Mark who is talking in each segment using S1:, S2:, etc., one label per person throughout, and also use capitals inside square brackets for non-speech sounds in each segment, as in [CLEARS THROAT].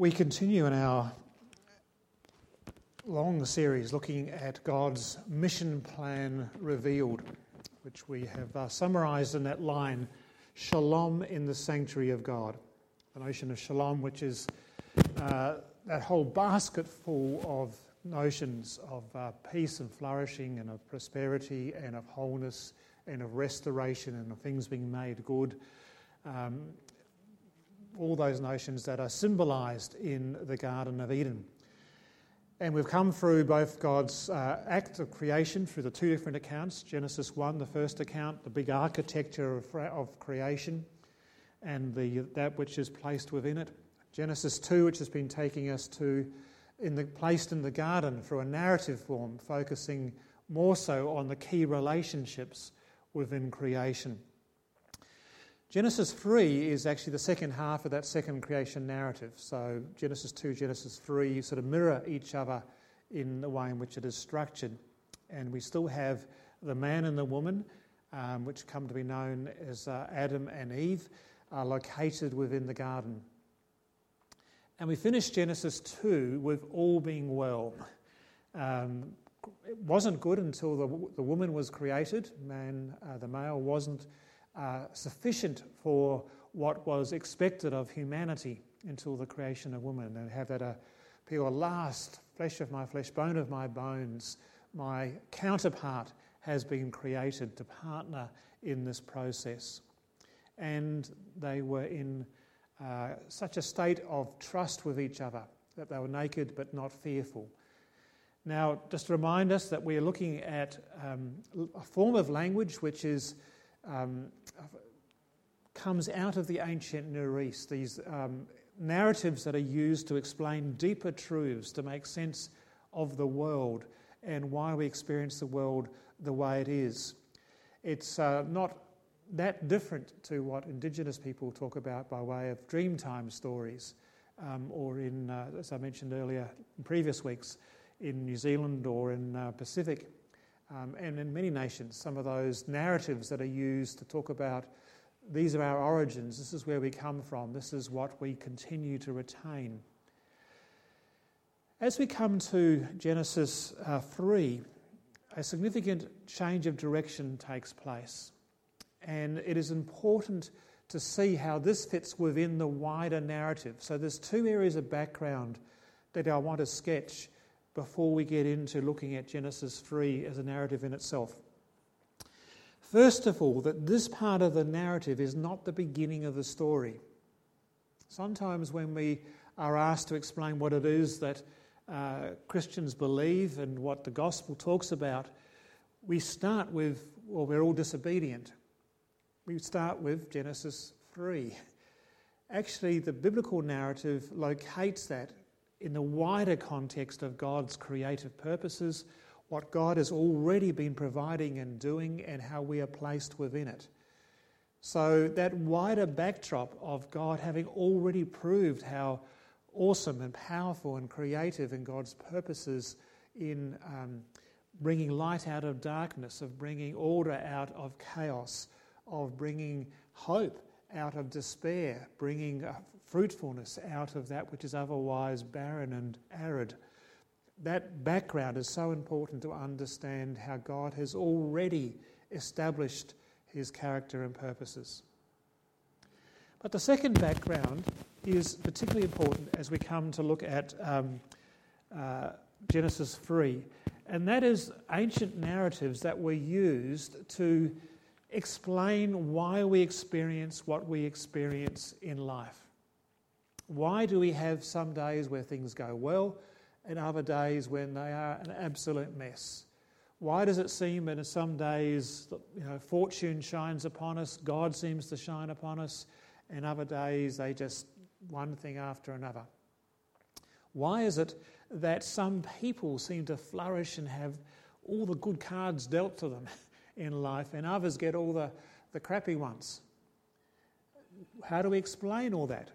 S1: We continue in our long series looking at God's mission plan revealed, which we have uh, summarized in that line Shalom in the sanctuary of God. The notion of shalom, which is uh, that whole basket full of notions of uh, peace and flourishing and of prosperity and of wholeness and of restoration and of things being made good. Um, all those notions that are symbolized in the Garden of Eden. And we've come through both God's uh, act of creation through the two different accounts Genesis 1, the first account, the big architecture of, of creation, and the, that which is placed within it. Genesis 2, which has been taking us to in the, placed in the garden through a narrative form, focusing more so on the key relationships within creation. Genesis 3 is actually the second half of that second creation narrative. So Genesis 2, Genesis 3 sort of mirror each other in the way in which it is structured. And we still have the man and the woman, um, which come to be known as uh, Adam and Eve, are located within the garden. And we finish Genesis 2 with all being well. Um, it wasn't good until the, the woman was created. Man, uh, the male, wasn't uh, sufficient for what was expected of humanity until the creation of woman. And have that appeal, uh, last flesh of my flesh, bone of my bones, my counterpart has been created to partner in this process. And they were in uh, such a state of trust with each other that they were naked but not fearful. Now, just to remind us that we are looking at um, a form of language which is um, comes out of the ancient Near East, these um, narratives that are used to explain deeper truths, to make sense of the world and why we experience the world the way it is. It's uh, not that different to what Indigenous people talk about by way of Dreamtime stories, um, or in, uh, as I mentioned earlier in previous weeks, in New Zealand or in uh, Pacific um, and in many nations, some of those narratives that are used to talk about these are our origins, this is where we come from, this is what we continue to retain. As we come to Genesis uh, 3, a significant change of direction takes place. And it is important to see how this fits within the wider narrative. So there's two areas of background that I want to sketch before we get into looking at Genesis 3 as a narrative in itself. First of all, that this part of the narrative is not the beginning of the story. Sometimes when we are asked to explain what it is that uh, Christians believe and what the gospel talks about, we start with, well, we're all disobedient. We start with Genesis 3. Actually, the biblical narrative locates that in the wider context of God's creative purposes, what God has already been providing and doing, and how we are placed within it. So, that wider backdrop of God having already proved how awesome and powerful and creative in God's purposes in um, bringing light out of darkness, of bringing order out of chaos, of bringing hope out of despair, bringing fruitfulness out of that which is otherwise barren and arid. That background is so important to understand how God has already established his character and purposes. But the second background is particularly important as we come to look at um, uh, Genesis 3, and that is ancient narratives that were used to explain why we experience what we experience in life. Why do we have some days where things go well and other days when they are an absolute mess? Why does it seem that in some days you know, fortune shines upon us, God seems to shine upon us, and other days they just one thing after another? Why is it that some people seem to flourish and have all the good cards dealt to them [LAUGHS] in life, and others get all the, the crappy ones? How do we explain all that?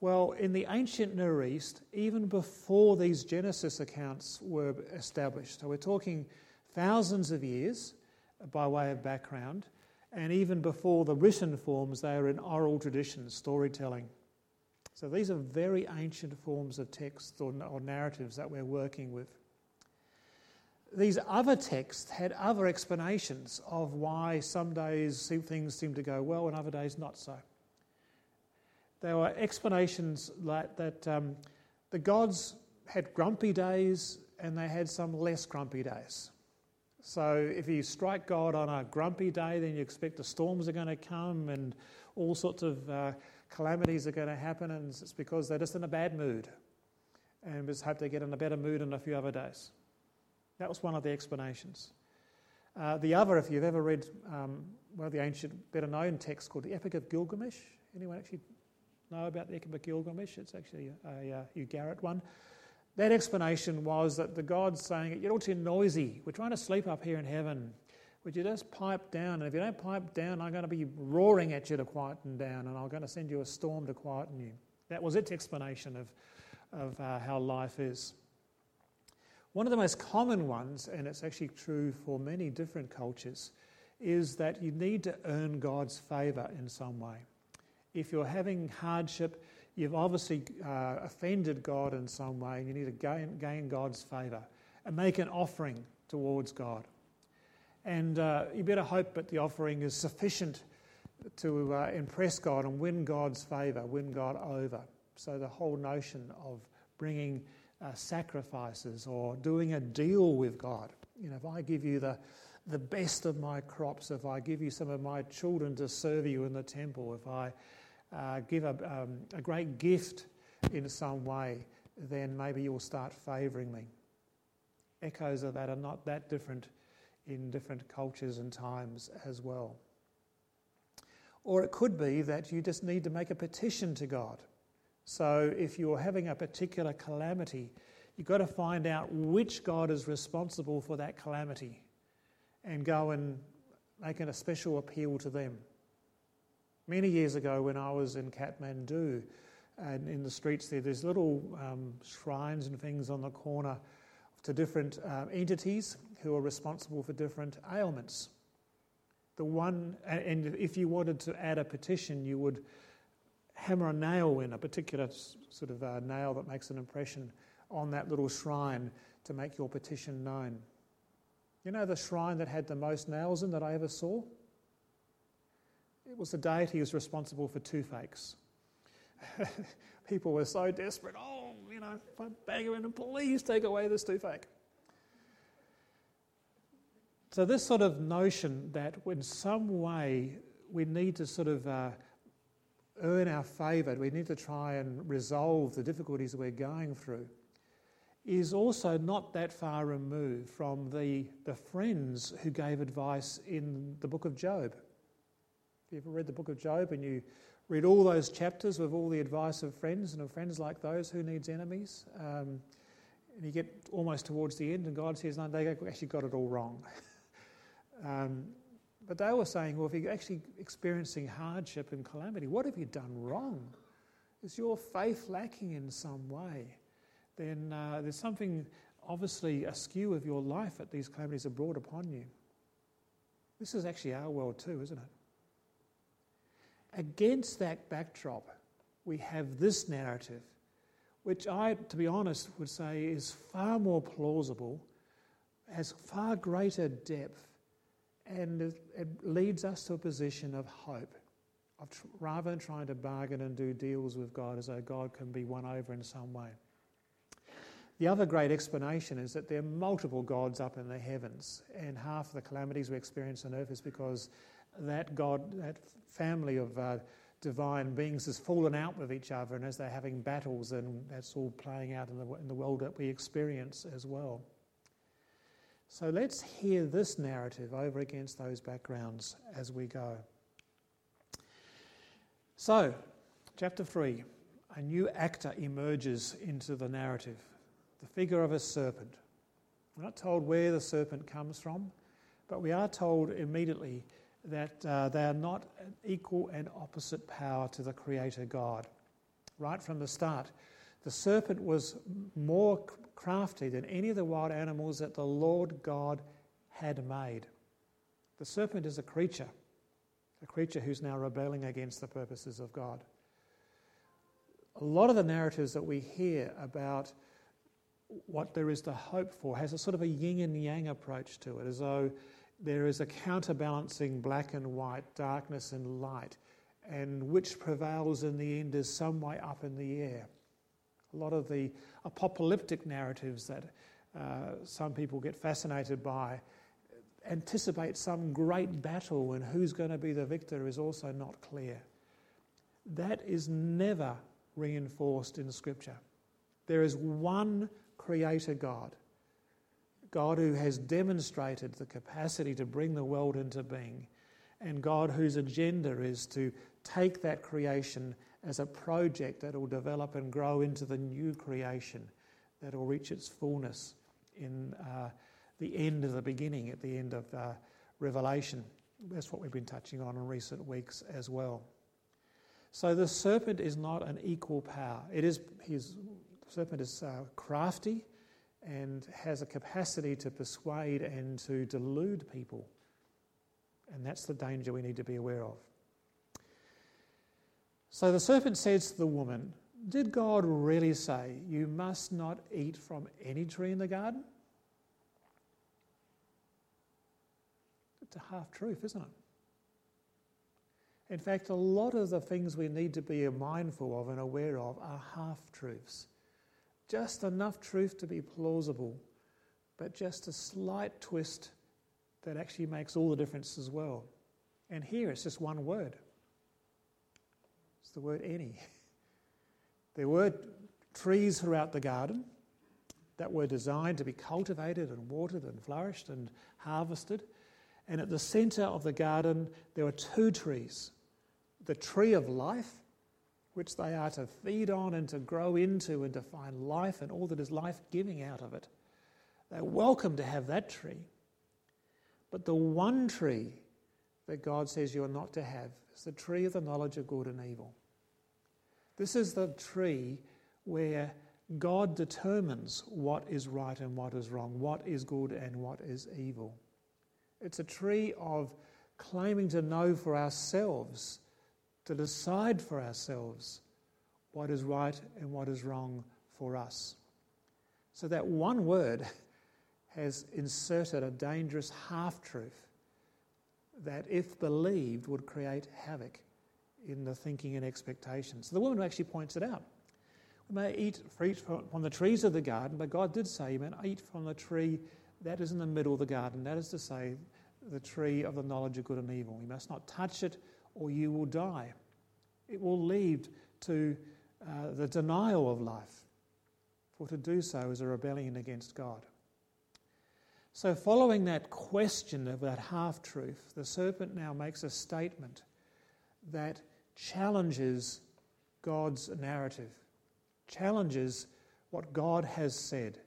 S1: Well, in the ancient Near East, even before these Genesis accounts were established, so we're talking thousands of years by way of background, and even before the written forms, they are in oral traditions, storytelling. So these are very ancient forms of text or, or narratives that we're working with. These other texts had other explanations of why some days things seem to go well and other days not so. There were explanations like that um, the gods had grumpy days and they had some less grumpy days. So if you strike God on a grumpy day, then you expect the storms are going to come and all sorts of uh, calamities are going to happen, and it's because they're just in a bad mood. And we just hope they get in a better mood in a few other days. That was one of the explanations. Uh, the other, if you've ever read um, one of the ancient, better known texts called the Epic of Gilgamesh, anyone actually know about the of Gilgamesh? It's actually a, a, Ugarit one. That explanation was that the gods saying, You're all too noisy. We're trying to sleep up here in heaven. Would you just pipe down? And if you don't pipe down, I'm going to be roaring at you to quieten down, and I'm going to send you a storm to quieten you. That was its explanation of, of uh, how life is. One of the most common ones, and it's actually true for many different cultures, is that you need to earn God's favour in some way. If you're having hardship, you've obviously uh, offended God in some way, and you need to gain, gain God's favour and make an offering towards God. And uh, you better hope that the offering is sufficient to uh, impress God and win God's favour, win God over. So the whole notion of bringing uh, sacrifices or doing a deal with God. You know, if I give you the, the best of my crops, if I give you some of my children to serve you in the temple, if I uh, give a, um, a great gift in some way, then maybe you'll start favouring me. Echoes of that are not that different in different cultures and times as well. Or it could be that you just need to make a petition to God. So if you're having a particular calamity, you've got to find out which God is responsible for that calamity and go and make a special appeal to them. Many years ago, when I was in Kathmandu, and in the streets there, there's little um, shrines and things on the corner to different um, entities who are responsible for different ailments. The one, and if you wanted to add a petition, you would hammer a nail in, a particular sort of uh, nail that makes an impression on that little shrine to make your petition known. You know the shrine that had the most nails in that I ever saw? It was the deity who was responsible for toothaches. [LAUGHS] People were so desperate. Oh, you know, bang her in please take away this toothache. So, this sort of notion that in some way we need to sort of uh, earn our favour, we need to try and resolve the difficulties we're going through, is also not that far removed from the, the friends who gave advice in the book of Job. If you ever read the book of Job and you read all those chapters with all the advice of friends and of friends like those, who needs enemies? Um, and you get almost towards the end, and God says, No, they actually got it all wrong. [LAUGHS] um, but they were saying, well, if you're actually experiencing hardship and calamity, what have you done wrong? Is your faith lacking in some way? Then uh, there's something obviously askew of your life that these calamities are brought upon you. This is actually our world too, isn't it? Against that backdrop, we have this narrative, which I, to be honest, would say is far more plausible, has far greater depth, and it leads us to a position of hope. Of tr- rather than trying to bargain and do deals with God as though God can be won over in some way. The other great explanation is that there are multiple gods up in the heavens, and half of the calamities we experience on earth is because that God, that family of uh, divine beings has fallen out with each other, and as they're having battles, and that's all playing out in the, in the world that we experience as well. So let's hear this narrative over against those backgrounds as we go. So, chapter 3 a new actor emerges into the narrative the figure of a serpent. We're not told where the serpent comes from, but we are told immediately that uh, they are not an equal and opposite power to the Creator God. Right from the start, the serpent was more crafty than any of the wild animals that the Lord God had made. The serpent is a creature, a creature who's now rebelling against the purposes of God. a lot of the narratives that we hear about what there is to hope for has a sort of a yin and yang approach to it, as though there is a counterbalancing black and white, darkness and light, and which prevails in the end is some way up in the air. A lot of the apocalyptic narratives that uh, some people get fascinated by anticipate some great battle and who's going to be the victor is also not clear. That is never reinforced in Scripture. There is one Creator God, God who has demonstrated the capacity to bring the world into being, and God whose agenda is to take that creation as a project that will develop and grow into the new creation that will reach its fullness in uh, the end of the beginning, at the end of uh, Revelation. That's what we've been touching on in recent weeks as well. So the serpent is not an equal power. It is his serpent is uh, crafty and has a capacity to persuade and to delude people. And that's the danger we need to be aware of. So the serpent says to the woman, Did God really say you must not eat from any tree in the garden? It's a half truth, isn't it? In fact, a lot of the things we need to be mindful of and aware of are half truths. Just enough truth to be plausible, but just a slight twist that actually makes all the difference as well. And here it's just one word it's the word any. [LAUGHS] There were trees throughout the garden that were designed to be cultivated and watered and flourished and harvested. And at the centre of the garden, there were two trees the tree of life, which they are to feed on and to grow into and to find life and all that is life giving out of it. They're welcome to have that tree. But the one tree that God says you're not to have is the tree of the knowledge of good and evil. This is the tree where God determines what is right and what is wrong, what is good and what is evil. It's a tree of claiming to know for ourselves to decide for ourselves what is right and what is wrong for us. So that one word has inserted a dangerous half truth that, if believed, would create havoc in the thinking and expectations. So the woman actually points it out. We may eat fruit from the trees of the garden, but God did say you may eat from the tree that is in the middle of the garden. That is to say, the tree of the knowledge of good and evil. You must not touch it or you will die. It will lead to uh, the denial of life, for to do so is a rebellion against God. So, following that question of that half truth, the serpent now makes a statement that challenges God's narrative, challenges what God has said.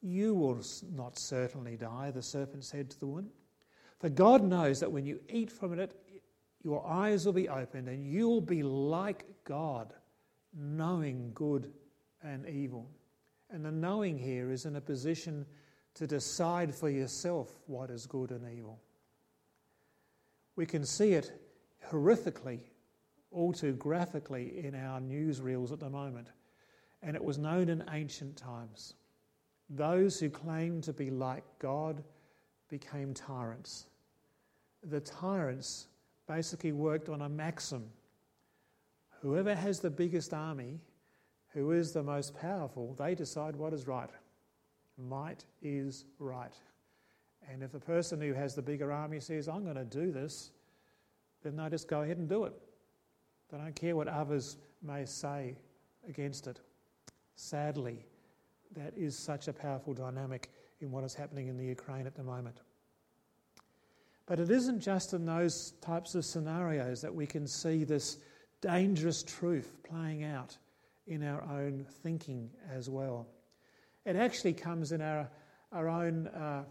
S1: You will not certainly die, the serpent said to the woman. For God knows that when you eat from it, your eyes will be opened and you'll be like God, knowing good and evil. And the knowing here is in a position to decide for yourself what is good and evil. We can see it horrifically, all too graphically, in our newsreels at the moment. And it was known in ancient times. Those who claimed to be like God became tyrants. The tyrants basically worked on a maxim whoever has the biggest army, who is the most powerful, they decide what is right. Might is right. And if the person who has the bigger army says, I'm going to do this, then they just go ahead and do it. They don't care what others may say against it. Sadly, that is such a powerful dynamic in what is happening in the Ukraine at the moment. But it isn't just in those types of scenarios that we can see this dangerous truth playing out in our own thinking as well. It actually comes in our, our own uh,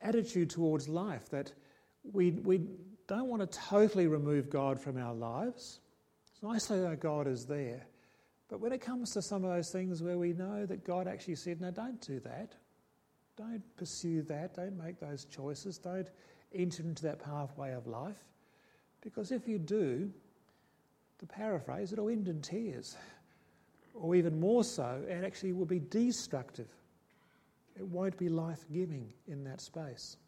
S1: attitude towards life that we, we don't want to totally remove God from our lives. It's nice to know God is there. But when it comes to some of those things where we know that God actually said, no, don't do that, don't pursue that. Don't make those choices. Don't enter into that pathway of life. Because if you do, to paraphrase, it'll end in tears. Or even more so, it actually will be destructive. It won't be life giving in that space.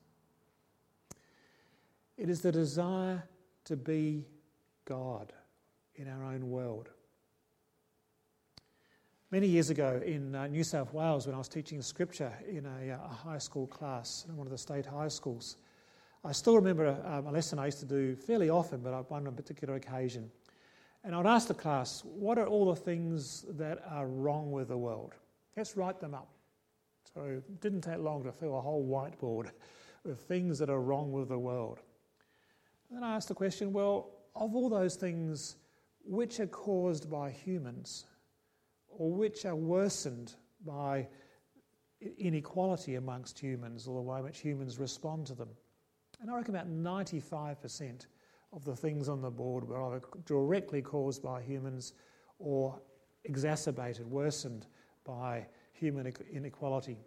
S1: It is the desire to be God in our own world. Many years ago in uh, New South Wales, when I was teaching scripture in a, uh, a, high school class in one of the state high schools, I still remember a, um, a lesson I used to do fairly often, but on a particular occasion. And I'd ask the class, what are all the things that are wrong with the world? Let's write them up. So it didn't take long to fill a whole whiteboard [LAUGHS] with things that are wrong with the world. And then I asked the question, well, of all those things, which are caused by humans or which are worsened by inequality amongst humans or the way in which humans respond to them? And I reckon about 95% of the things on the board were either directly caused by humans or exacerbated, worsened by human inequality.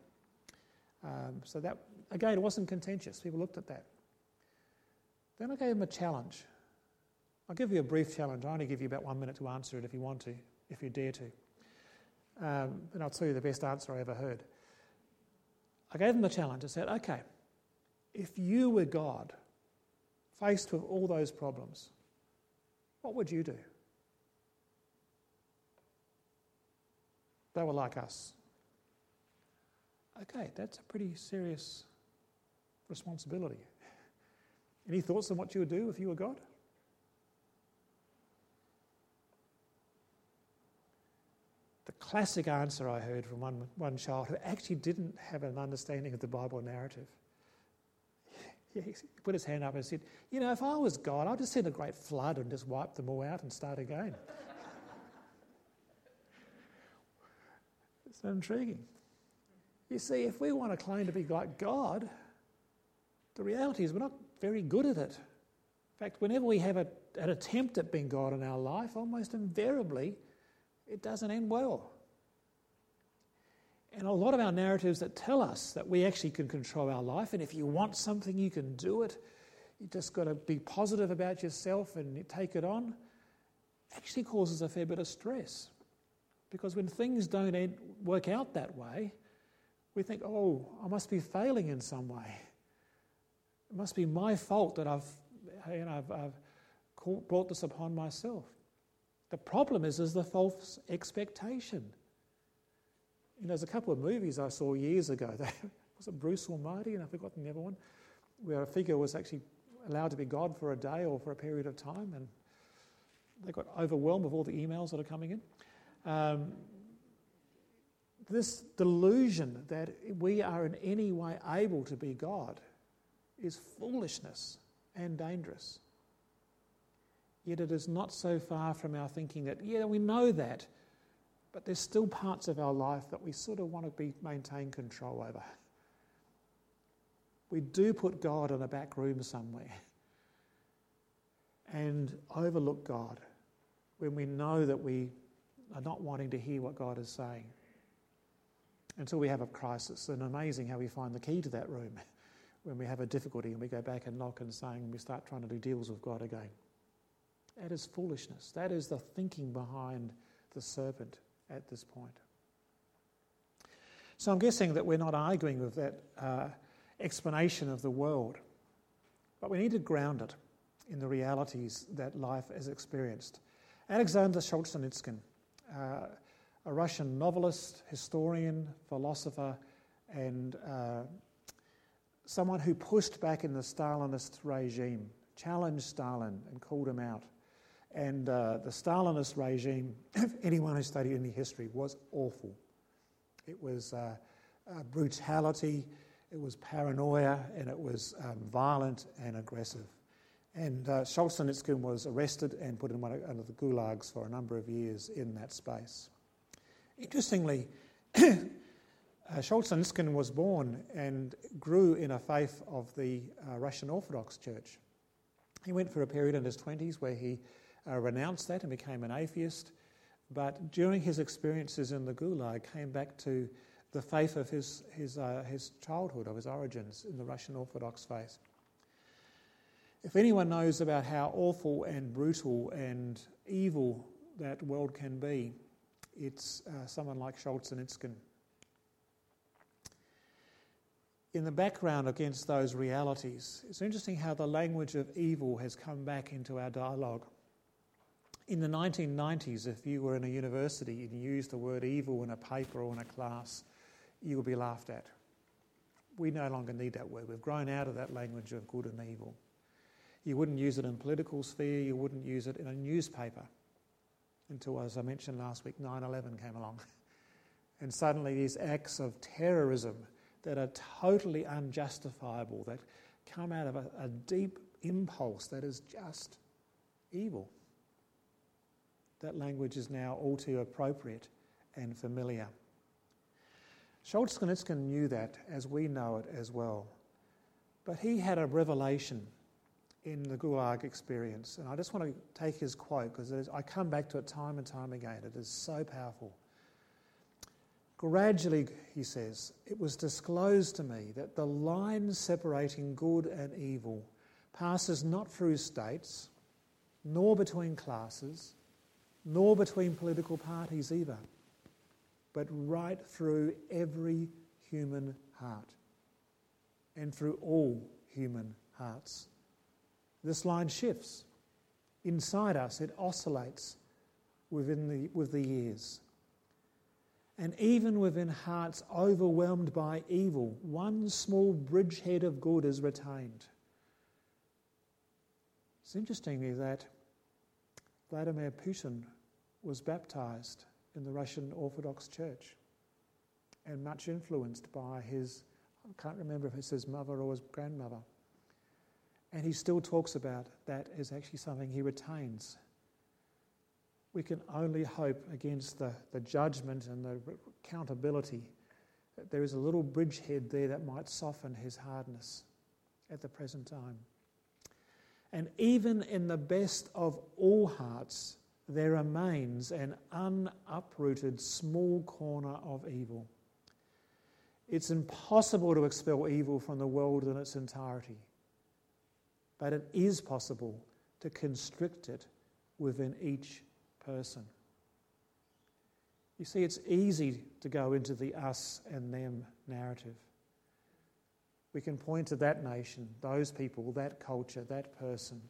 S1: Um, so that, again, it wasn't contentious. People looked at that. Then I gave them a challenge. I'll give you a brief challenge. I only give you about one minute to answer it if you want to, if you dare to. Um, and I'll tell you the best answer I ever heard. I gave them the challenge. I said, okay, if you were God, faced with all those problems, what would you do? They were like us. Okay, that's a pretty serious responsibility. [LAUGHS] Any thoughts on what you would do if you were God? Classic answer I heard from one, one child who actually didn't have an understanding of the Bible narrative. He put his hand up and said, You know, if I was God, I'd just send a great flood and just wipe them all out and start again. it's intriguing. You see, if we want to claim to be like God, the reality is we're not very good at it. In fact, whenever we have a, an attempt at being God in our life, almost invariably it doesn't end well. And a lot of our narratives that tell us that we actually can control our life, and if you want something, you can do it, you just got to be positive about yourself and take it on, actually causes a fair bit of stress. Because when things don't end, work out that way, we think, oh, I must be failing in some way. It must be my fault that I've, you know, I've, I've brought this upon myself. The problem is, is the false expectation. You know, there's a couple of movies I saw years ago. [LAUGHS] was it Bruce Almighty? And I've forgotten the other one, where a figure was actually allowed to be God for a day or for a period of time, and they got overwhelmed with all the emails that are coming in. Um, this delusion that we are in any way able to be God is foolishness and dangerous. Yet it is not so far from our thinking that, yeah, we know that, but there's still parts of our life that we sort of want to be, maintain control over. We do put God in a back room somewhere and overlook God when we know that we are not wanting to hear what God is saying until we have a crisis. And amazing how we find the key to that room [LAUGHS] when we have a difficulty and we go back and knock and saying and we start trying to do deals with God again. That is foolishness. That is the thinking behind the serpent at this point. So I'm guessing that we're not arguing with that uh, explanation of the world, but we need to ground it in the realities that life has experienced. Alexander Solzhenitsyn, uh, a Russian novelist, historian, philosopher, and uh, someone who pushed back in the Stalinist regime, challenged Stalin and called him out. And uh, the Stalinist regime, [CLEARS THROAT] anyone who studied any history, was awful. It was uh, uh, brutality, it was paranoia, and it was um, violent and aggressive. And uh, Solzhenitsyn was arrested and put in one of, the gulags for a number of years in that space. Interestingly, [CLEARS THROAT] uh, Solzhenitsyn was born and grew in a faith of the uh, Russian Orthodox Church. He went for a period in his 20s where he uh, renounced that and became an atheist. But during his experiences in the Gulag, came back to the faith of his, his, uh, his childhood, of his origins in the Russian Orthodox faith. If anyone knows about how awful and brutal and evil that world can be, it's uh, someone like Solzhenitsyn. In the background against those realities, it's interesting how the language of evil has come back into our dialogue. In the 1990s, if you were in a university and used the word evil in a paper or in a class, you would be laughed at. We no longer need that word. We've grown out of that language of good and evil. You wouldn't use it in political sphere, you wouldn't use it in a newspaper until, as I mentioned last week, 9 11 came along. [LAUGHS] And suddenly these acts of terrorism that are totally unjustifiable, that come out of a, a deep impulse that is just evil that language is now all too appropriate and familiar. Solzhenitsyn knew that as we know it as well. But he had a revelation in the Gulag experience. And I just want to take his quote because I come back to it time and time again. It is so powerful. Gradually, he says, it was disclosed to me that the line separating good and evil passes not through states, nor between classes, nor between political parties either, but right through every human heart and through all human hearts. This line shifts. Inside us, it oscillates within the, with the years. And even within hearts overwhelmed by evil, one small bridgehead of good is retained. It's interesting that Vladimir Putin was baptized in the Russian Orthodox Church and much influenced by his, I can't remember if it's his mother or his grandmother. And he still talks about that as actually something he retains. We can only hope against the, the judgment and the accountability that there is a little bridgehead there that might soften his hardness at the present time. And even in the best of all hearts, there remains an unuprooted small corner of evil. It's impossible to expel evil from the world in its entirety, but it is possible to constrict it within each person. You see, it's easy to go into the us and them narrative. We can point to that nation, those people, that culture, that person.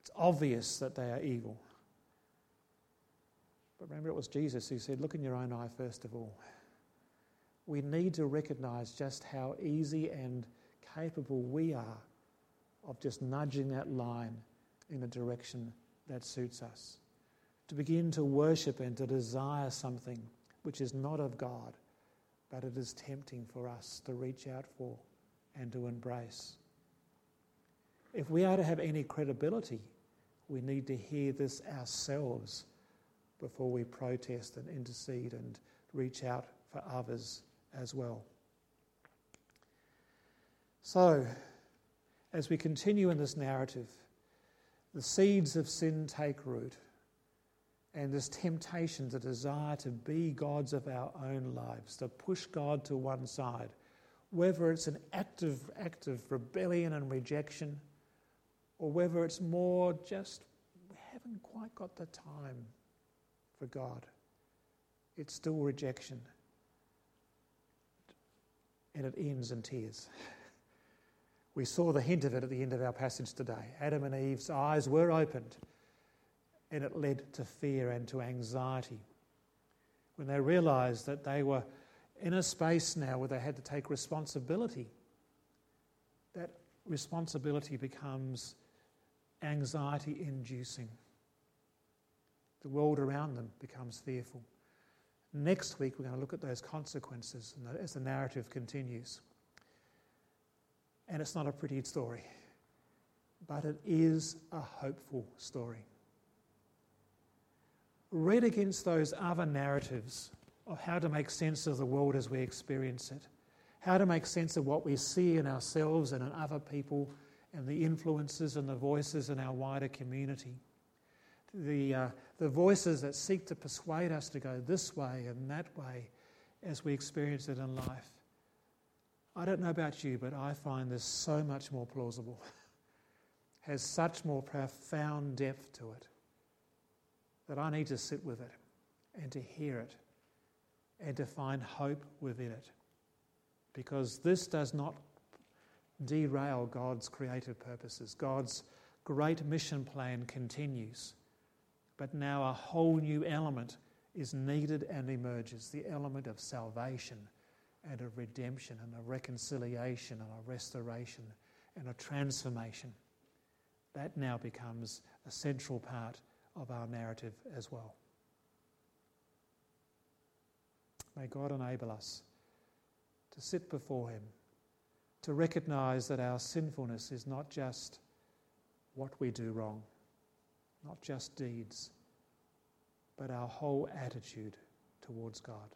S1: It's obvious that they are evil. But remember, it was Jesus who said, Look in your own eye first of all. We need to recognize just how easy and capable we are of just nudging that line in a direction that suits us. To begin to worship and to desire something which is not of God, but it is tempting for us to reach out for and to embrace. If we are to have any credibility, we need to hear this ourselves before we protest and intercede and reach out for others as well. So, as we continue in this narrative, the seeds of sin take root, and this temptation to desire to be gods of our own lives, to push God to one side, whether it's an active act of rebellion and rejection, or whether it's more just we haven't quite got the time for God. It's still rejection. And it ends in tears. We saw the hint of it at the end of our passage today. Adam and Eve's eyes were opened, and it led to fear and to anxiety. When they realized that they were in a space now where they had to take responsibility, that responsibility becomes anxiety inducing the world around them becomes fearful. Next week, we're going to look at those consequences as the narrative continues. And it's not a pretty story, but it is a hopeful story. Read against those other narratives of how to make sense of the world as we experience it, how to make sense of what we see in ourselves and in other people, and the influences and the voices in our wider community the, uh, the voices that seek to persuade us to go this way and that way as we experience it in life. I don't know about you, but I find this so much more plausible. [LAUGHS] has such more profound depth to it that I need to sit with it and to hear it and to find hope within it. Because this does not derail God's creative purposes. God's great mission plan continues. But now a whole new element is needed and emerges the element of salvation and of redemption and a reconciliation and a restoration and a transformation. That now becomes a central part of our narrative as well. May God enable us to sit before Him, to recognize that our sinfulness is not just what we do wrong, not just deeds, but our whole attitude towards God.